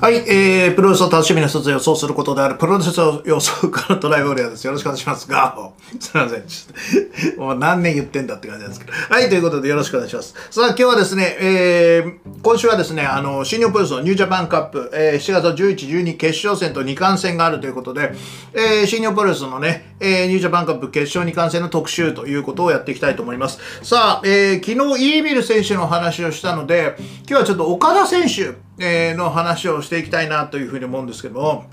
はい、えー、プロレスを楽しみの一つ予想することである、プロレスを予想からトライウォリアです。よろしくお願いしますが、すいません。ちょっと、もう何年言ってんだって感じなんですけど。はい、ということでよろしくお願いします。さあ、今日はですね、えー、今週はですね、あの、新日本プロレスのニュージャパンカップ、えー、7月11、12決勝戦と2冠戦があるということで、えー、新日本プロレスのね、えー、ニュージャパンカップ決勝2冠戦の特集ということをやっていきたいと思います。さあ、えー、昨日イービル選手の話をしたので、今日はちょっと岡田選手、え、の話をしていきたいなというふうに思うんですけども、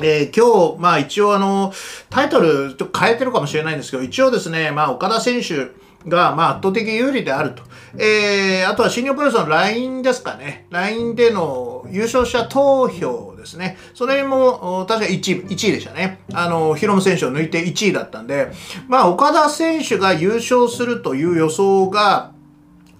えー、今日、まあ一応あの、タイトルちょっと変えてるかもしれないんですけど、一応ですね、まあ岡田選手が、まあ圧倒的有利であると。えー、あとは新日本プロレスの LINE ですかね。LINE での優勝者投票ですね。それも、確か1位、1位でしたね。あの、ヒロム選手を抜いて1位だったんで、まあ岡田選手が優勝するという予想が、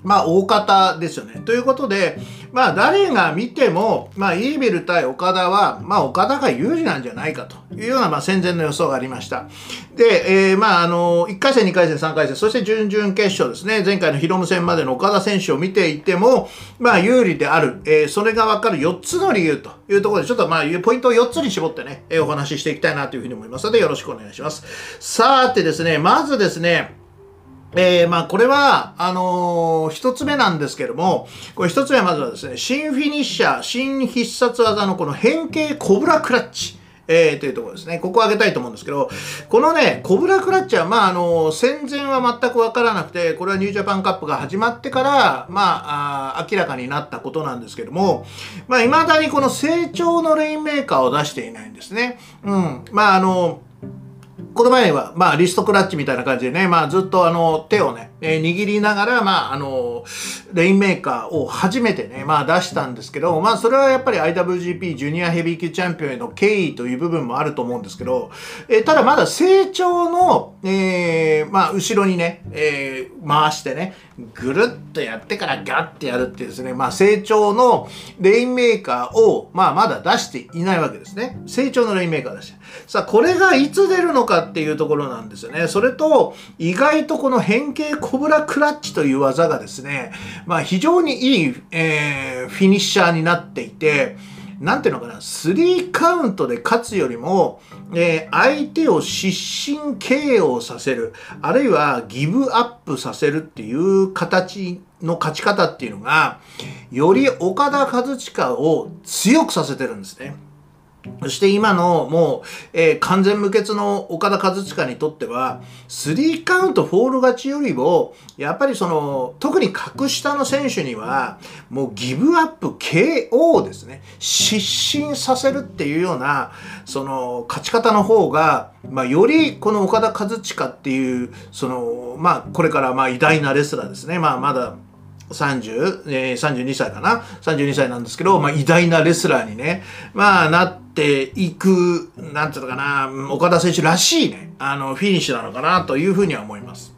まあ、大方ですよね。ということで、まあ、誰が見ても、まあ、イービル対岡田は、まあ、岡田が有利なんじゃないかというような、まあ、戦前の予想がありました。で、えー、まあ、あの、1回戦、2回戦、3回戦、そして準々決勝ですね。前回のヒロム戦までの岡田選手を見ていても、まあ、有利である。えー、それがわかる4つの理由というところで、ちょっとまあ、ポイントを4つに絞ってね、え、お話ししていきたいなというふうに思いますので、よろしくお願いします。さてですね、まずですね、えー、まあ、これは、あのー、一つ目なんですけども、これ一つ目はまずはですね、新フィニッシャー、新必殺技のこの変形コブラクラッチ。えー、というところですね。ここを挙げたいと思うんですけど、このね、コブラクラッチは、まあ、あの、戦前は全くわからなくて、これはニュージャパンカップが始まってから、まあ、あ明らかになったことなんですけども、まあ、未だにこの成長のレインメーカーを出していないんですね。うん。まあ、あの、この前は、まあ、リストクラッチみたいな感じでね、まあ、ずっとあの、手をね、えー、握りながら、まあ、あの、レインメーカーを初めてね、まあ、出したんですけど、まあ、それはやっぱり IWGP ジュニアヘビー級チャンピオンへの敬意という部分もあると思うんですけど、えー、ただまだ正調の、えー、まあ、後ろにね、えー、回してね、ぐるっとやってからガッてやるっていうですね、まあ、正調のレインメーカーを、まあ、まだ出していないわけですね。正調のレインメーカー出して。さあ、これがいつ出るのかかっていうところなんですよね。それと、意外とこの変形コブラクラッチという技がですね、まあ非常にいい、えー、フィニッシャーになっていて、なんていうのかな、3カウントで勝つよりも、えー、相手を失神 KO させる、あるいはギブアップさせるっていう形の勝ち方っていうのが、より岡田和親を強くさせてるんですね。そして今のもう、えー、完全無欠の岡田和親にとっては、3カウントフォール勝ちよりも、やっぱりその、特に格下の選手には、もうギブアップ KO ですね。失神させるっていうような、その、勝ち方の方が、まあ、よりこの岡田和親っていう、その、まあ、これからまあ偉大なレスラーですね。まあ、まだ、30、えー、32歳かな ?32 歳なんですけど、まあ、偉大なレスラーにね、まあ、なっていく、なんていうのかな、岡田選手らしいね、あの、フィニッシュなのかなというふうには思います。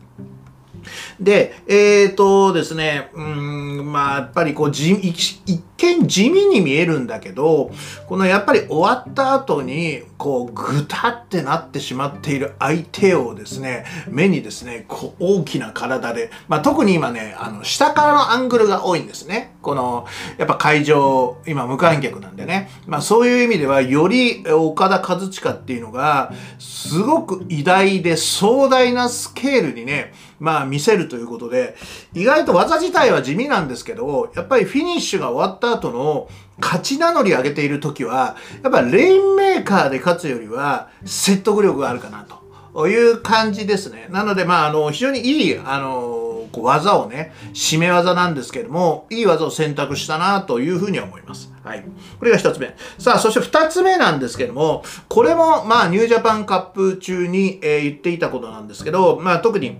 で、えっ、ー、とですね、うん、まあ、やっぱりこう、一見地味に見えるんだけど、このやっぱり終わった後に、こう、ぐたってなってしまっている相手をですね、目にですね、こう、大きな体で、まあ、特に今ね、あの、下からのアングルが多いんですね。この、やっぱ会場、今無観客なんでね。まあ、そういう意味では、より岡田和親っていうのが、すごく偉大で壮大なスケールにね、まあ見せるということで、意外と技自体は地味なんですけど、やっぱりフィニッシュが終わった後の勝ち名乗り上げている時は、やっぱレインメーカーで勝つよりは説得力があるかなという感じですね。なので、まあ、あの、非常にいい、あの、こう技をね、締め技なんですけども、いい技を選択したなというふうには思います。はい。これが一つ目。さあ、そして二つ目なんですけども、これも、まあ、ニュージャパンカップ中に、えー、言っていたことなんですけど、まあ、特に、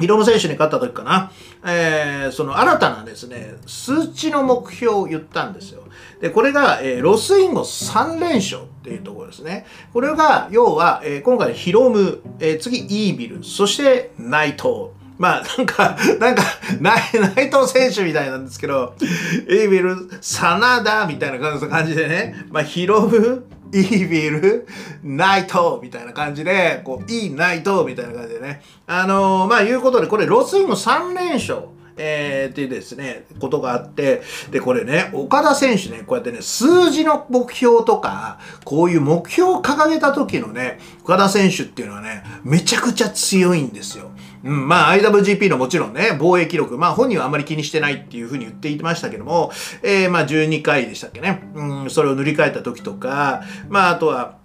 ヒロム選手に勝った時かな、えー、その新たなですね、数値の目標を言ったんですよ。で、これが、えー、ロスインゴ3連勝っていうところですね。これが、要は、えー、今回ヒロム、え、次イービル、そして内藤。まあ、なんか、なんか、内藤選手みたいなんですけど、イービル、真田みたいな感じでね、まあ、ヒロム、イービル、ナイトみたいな感じで、こう、いいナイトみたいな感じでね。あのー、まあ、いうことで、これ、ロスインゴ3連勝。えー、っていうですね、ことがあって、で、これね、岡田選手ね、こうやってね、数字の目標とか、こういう目標を掲げた時のね、岡田選手っていうのはね、めちゃくちゃ強いんですよ。うん、まあ IWGP のもちろんね、防衛記録、まあ本人はあまり気にしてないっていうふうに言っていましたけども、えー、まあ12回でしたっけね、うん、それを塗り替えた時とか、まああとは、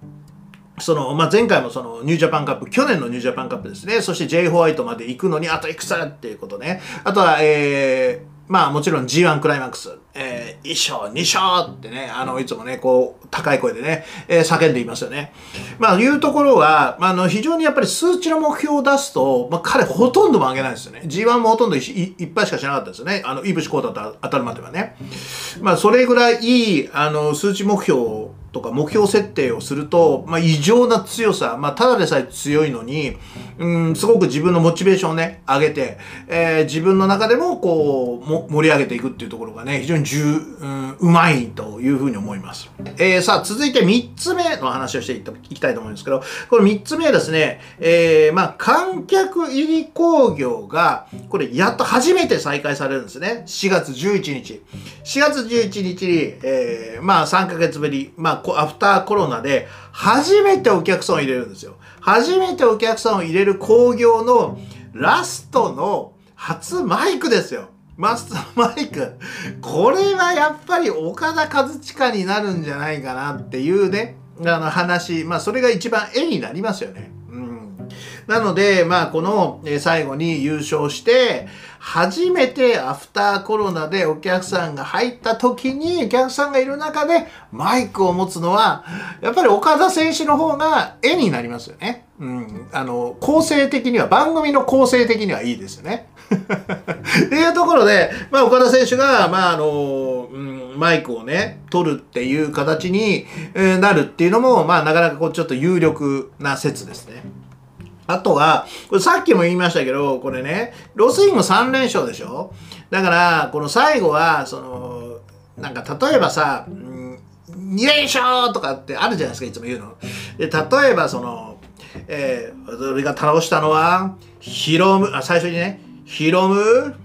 その、まあ、前回もそのニュージャパンカップ、去年のニュージャパンカップですね。そして J ホワイトまで行くのにあといくつだっていうことね。あとは、えー、まあもちろん G1 クライマックス、えー、1勝、2勝ってね、あの、いつもね、こう、高い声でね、えー、叫んでいますよね。まあ、いうところは、まあ、あの、非常にやっぱり数値の目標を出すと、まあ、彼ほとんども上げないですよね。G1 もほとんどいっぱいしかしなかったですよね。あの、イブシコータと当たるまではね。まあ、それぐらいいい、あの、数値目標をとか目標設定をすると、まあ、異常な強さ、まあ、ただでさえ強いのに、うん、すごく自分のモチベーションをね、上げて、えー、自分の中でも、こう、も盛り上げていくっていうところがね、非常に重、うん、うまいというふうに思います。えー、さあ、続いて3つ目の話をしていきたいと思うんですけど、この3つ目はですね、えー、まあ、観客入り工業が、これ、やっと初めて再開されるんですね。4月11日。4月11日に、えー、まあ、3ヶ月ぶり、まあ、アフターコロナで初めてお客さんを入れるんですよ。初めてお客さんを入れる工業のラストの初マイクですよ。マスターマイク。これはやっぱり岡田和親になるんじゃないかなっていうね、あの話。まあそれが一番絵になりますよね。なので、まあこのえ最後に優勝して、初めてアフターコロナでお客さんが入った時にお客さんがいる中でマイクを持つのはやっぱり岡田選手の方が絵になりますよね。うん。あの、構成的には、番組の構成的にはいいですよね。っていうところで、まあ、岡田選手が、まあ、あの、うん、マイクをね、取るっていう形になるっていうのも、まあ、なかなかこう、ちょっと有力な説ですね。あとは、これさっきも言いましたけど、これね、ロスイング3連勝でしょ？だから、この最後は、その、なんか例えばさ、うん、2連勝とかってあるじゃないですか、いつも言うの。で、例えばその、えー、俺が倒したのは、ヒロム、あ、最初にね、ヒロム、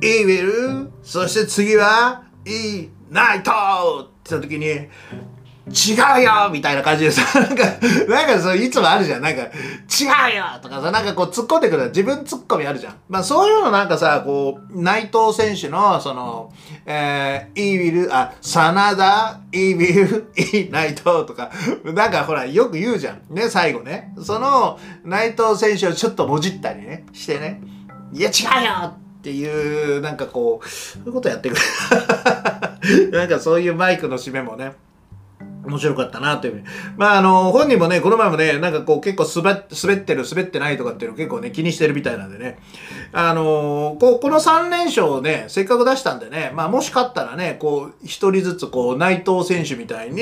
イービル、そして次は、イーナイトって言った時に、違うよみたいな感じでさ、なんか、なんかそう、いつもあるじゃん。なんか、違うよとかさ、なんかこう突っ込んでくる。自分突っ込みあるじゃん。まあそういうのなんかさ、こう、内藤選手の、その、えー、イービル、あ、真田、イービル、イー、内藤とか、なんかほら、よく言うじゃん。ね、最後ね。その、内藤選手をちょっともじったりね、してね。いや、違うよっていう、なんかこう、そういうことやってくる。なんかそういうマイクの締めもね。面白かったなというふうに。まあ、あの、本人もね、この前もね、なんかこう結構滑滑ってる、滑ってないとかっていうの結構ね、気にしてるみたいなんでね。あの、こう、この3連勝をね、せっかく出したんでね、まあ、もし勝ったらね、こう、一人ずつこう、内藤選手みたいに、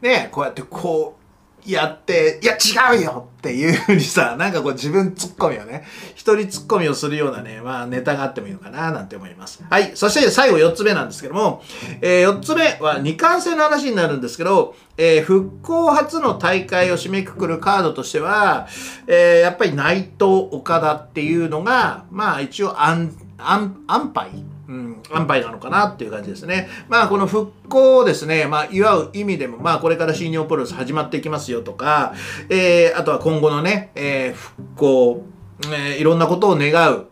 ね、こうやってこう、やって、いや違うよっていうふうにさ、なんかこう自分ツッコミをね、一人ツッコミをするようなね、まあネタがあってもいいのかななんて思います。はい。そして最後4つ目なんですけども、えー、4つ目は二冠戦の話になるんですけど、えー、復興初の大会を締めくくるカードとしては、えー、やっぱり内藤岡田っていうのが、まあ一応安、安、安牌うん、安牌なのかなっていう感じですね。まあこの復興をですね、まあ祝う意味でも、まあこれから新日本プロレス始まっていきますよとか、えー、あとは今後のね、えー、復興、えー、いろんなことを願う、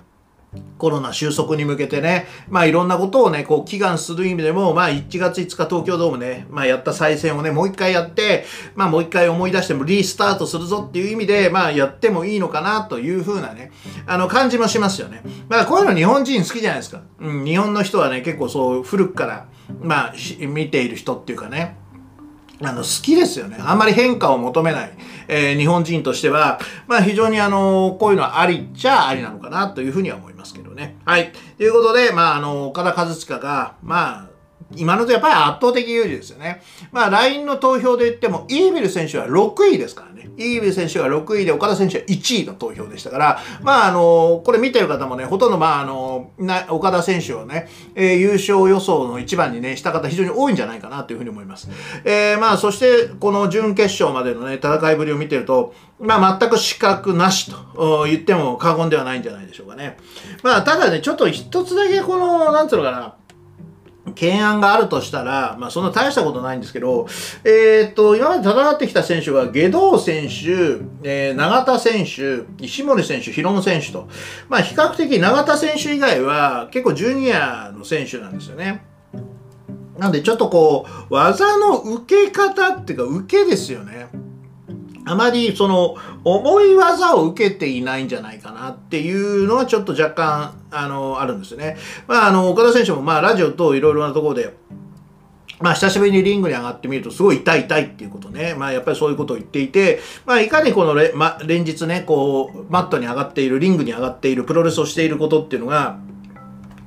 コロナ収束に向けてね、まあいろんなことをね、こう祈願する意味でも、まあ1月5日東京ドームね、まあやった再選をね、もう一回やって、まあもう一回思い出してもリスタートするぞっていう意味で、まあやってもいいのかなというふうなね、あの感じもしますよね。まあこういうの日本人好きじゃないですか。うん、日本の人はね、結構そう古くから、まあ見ている人っていうかね、あの、好きですよね。あんまり変化を求めない、えー、日本人としては、まあ非常にあの、こういうのはありっちゃありなのかなというふうには思いますけどね。はい。ということで、まああの、岡田和親が、まあ、今のとやっぱり圧倒的有利ですよね。まあ、LINE の投票で言っても、イービル選手は6位ですからね。イービル選手が6位で、岡田選手は1位の投票でしたから、まあ、あの、これ見てる方もね、ほとんど、まあ、あの、な岡田選手をね、えー、優勝予想の一番にね、した方非常に多いんじゃないかなというふうに思います。えー、まあ、そして、この準決勝までのね、戦いぶりを見てると、まあ、全く資格なしと言っても過言ではないんじゃないでしょうかね。まあ、ただね、ちょっと一つだけこの、なんつうのかな、懸案があるとしたら、まあそんな大したことないんですけど、えー、っと、今まで戦ってきた選手は、下道選手、えー、永田選手、石森選手、広野選手と、まあ比較的永田選手以外は結構ジュニアの選手なんですよね。なんでちょっとこう、技の受け方っていうか、受けですよね。あまりその重い技を受けていないんじゃないかなっていうのはちょっと若干あのあるんですね。まああの岡田選手もまあラジオといろいろなところでまあ、久しぶりにリングに上がってみると、すごい痛い痛いっていうことね。まあ、やっぱりそういうことを言っていて、まあ、いかにこのれ、ま、連日ね、こう、マットに上がっている、リングに上がっている、プロレスをしていることっていうのが、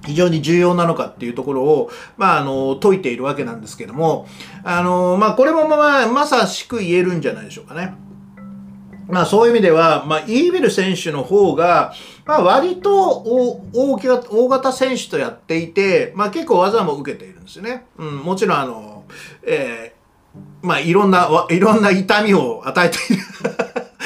非常に重要なのかっていうところを、まあ、あの、解いているわけなんですけども、あの、まあ、これもまあ、まさしく言えるんじゃないでしょうかね。まあそういう意味では、まあ、イーベル選手の方が、まあ割と大き大型選手とやっていて、まあ結構技も受けているんですよね。うん、もちろんあの、えー、まあいろんな、いろんな痛みを与えている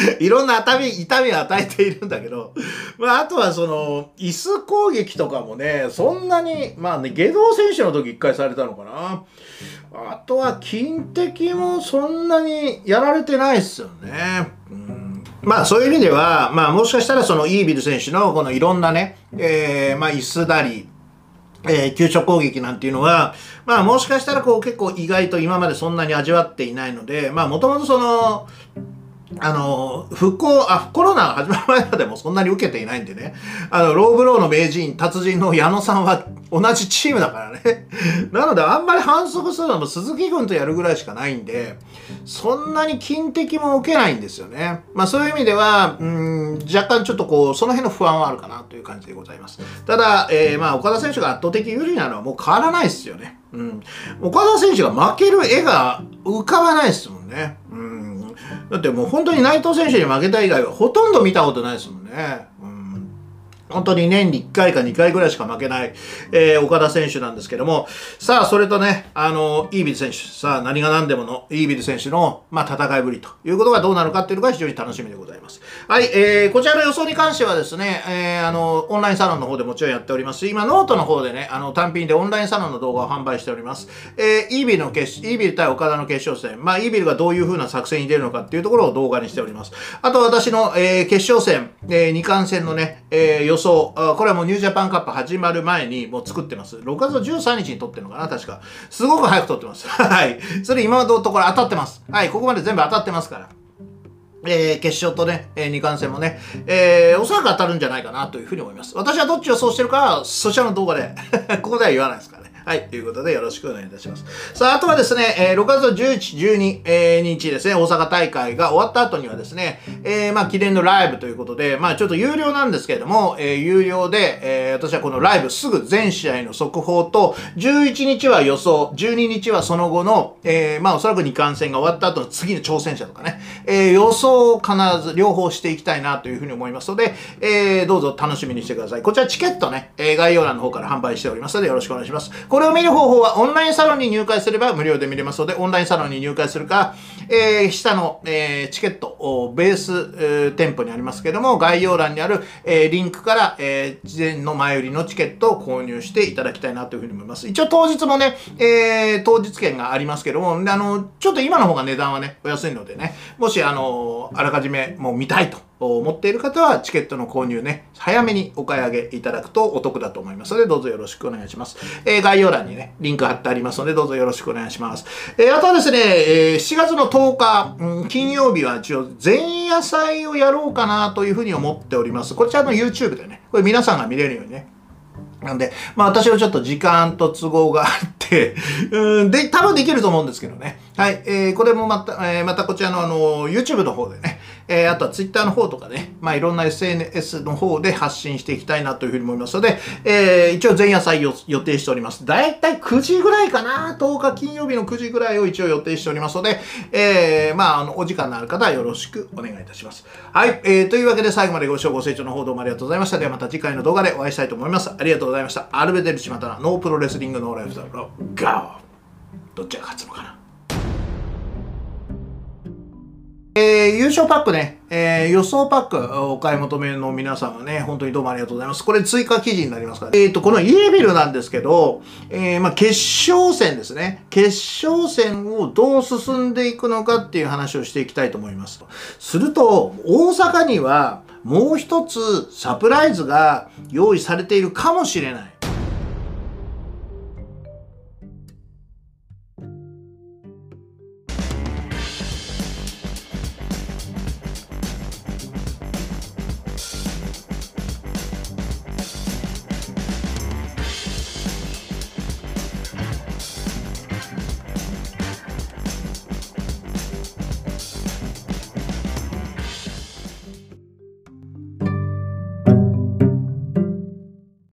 いろんな痛み、痛みを与えているんだけど、まあ、あとはその、椅子攻撃とかもね、そんなに、まあね、下道選手の時一回されたのかな。あとは、金敵もそんなにやられてないっすよね。うまあそういう意味では、まあもしかしたらそのイービル選手のこのいろんなね、えー、まあ椅子だり、えー、急所攻撃なんていうのは、まあもしかしたらこう結構意外と今までそんなに味わっていないので、まあもともとその、あの、復興、あ、コロナが始まる前までもそんなに受けていないんでね。あの、ローブローの名人、達人の矢野さんは同じチームだからね。なので、あんまり反則するのも鈴木軍とやるぐらいしかないんで、そんなに金敵も受けないんですよね。まあそういう意味では、うん、若干ちょっとこう、その辺の不安はあるかなという感じでございます。ただ、えー、まあ岡田選手が圧倒的有利なのはもう変わらないですよね。うん。岡田選手が負ける絵が浮かばないですもんね。うん。だってもう本当に内藤選手に負けた以外はほとんど見たことないですもんね。本当に年に1回か2回ぐらいしか負けない、えー、オカダ選手なんですけども、さあ、それとね、あの、 EVIL 選手、さあ、何が何でもの EVIL 選手の、まあ、戦いぶりということがどうなるかっていうのが非常に楽しみでございます。はい、えー、こちらの予想に関してはですね、えー、あの、オンラインサロンの方でもちろんやっております今、ノートの方でね、あの、単品でオンラインサロンの動画を販売しております。えー、イービルの決、イービル対岡田の決勝戦、まあ、イービルがどういう風な作戦に出るのかっていうところを動画にしております。あと、私の、えー、決勝戦、えー、2冠戦のね、えー、予想、これはもうニュージャパンカップ始まる前にもう作ってます。6月の13日に撮ってるのかな確か。すごく早く撮ってます。はい。それ今のところ当たってます。はい。ここまで全部当たってますから。えー、決勝とね、えー、二冠戦もね、えー、おそらく当たるんじゃないかなというふうに思います。私はどっちをそうしてるか、そちらの動画で ここでは言わないですから。はい。ということでよろしくお願いいたします。さあ、あとはですね、えー、6月の11、12、えー、日ですね、大阪大会が終わった後にはですね、えー、まあ、記念のライブということで、まあ、ちょっと有料なんですけれども、えー、有料で、えー、私はこのライブすぐ全試合の速報と、11日は予想、12日はその後の、えー、まあ、おそらく2冠戦が終わった後の次の挑戦者とかね、えー、予想を必ず両方していきたいなというふうに思いますので、えー、どうぞ楽しみにしてください。こちらチケットね、えー、概要欄の方から販売しておりますのでよろしくお願いします。これを見る方法はオンラインサロンに入会すれば無料で見れますので、オンラインサロンに入会するか、えー、下の、えー、チケット、ベース、えー、店舗にありますけども、概要欄にある、えー、リンクから、えー、事前の前売りのチケットを購入していただきたいなというふうに思います。一応当日もね、えー、当日券がありますけども、あの、ちょっと今の方が値段はね、お安いのでね、もし、あの、あらかじめもう見たいと持っている方はチケットの購入ね、早めにお買い上げいただくとお得だと思いますので、どうぞよろしくお願いします。えー、概要欄にね、リンク貼ってありますので、どうぞよろしくお願いします。えー、あとはですね、えー、7月の10日、うん、金曜日は一応前夜祭をやろうかなというふうに思っております。こちらの YouTube でね、これ皆さんが見れるようにね、なんで、まあ私はちょっと時間と都合があって うん、で、多分できると思うんですけどね。はい、えー、これもまた、えー、またこちらのあの、YouTube の方でね、えー、あとはツイッターの方とかね、まあいろんな SNS の方で発信していきたいなというふうに思いますので、えー、一応前夜祭を予定しております。だいたい9時ぐらいかな ?10 日金曜日の9時ぐらいを一応予定しておりますので、えー、まああの、お時間のある方はよろしくお願いいたします。はい、えー、というわけで最後までご視聴ご清聴の方どうもありがとうございました。ではまた次回の動画でお会いしたいと思います。ありがとうございました。アルベデルチマタナ、ノープロレスリングノーライフスタイルのガーどっちが勝つのかなえー、優勝パックね、えー、予想パックお買い求めの皆さんはね、本当にどうもありがとうございます。これ追加記事になりますから、えっ、ー、と、このイエビルなんですけど、えー、まあ、決勝戦ですね。決勝戦をどう進んでいくのかっていう話をしていきたいと思います。すると、大阪にはもう一つサプライズが用意されているかもしれない。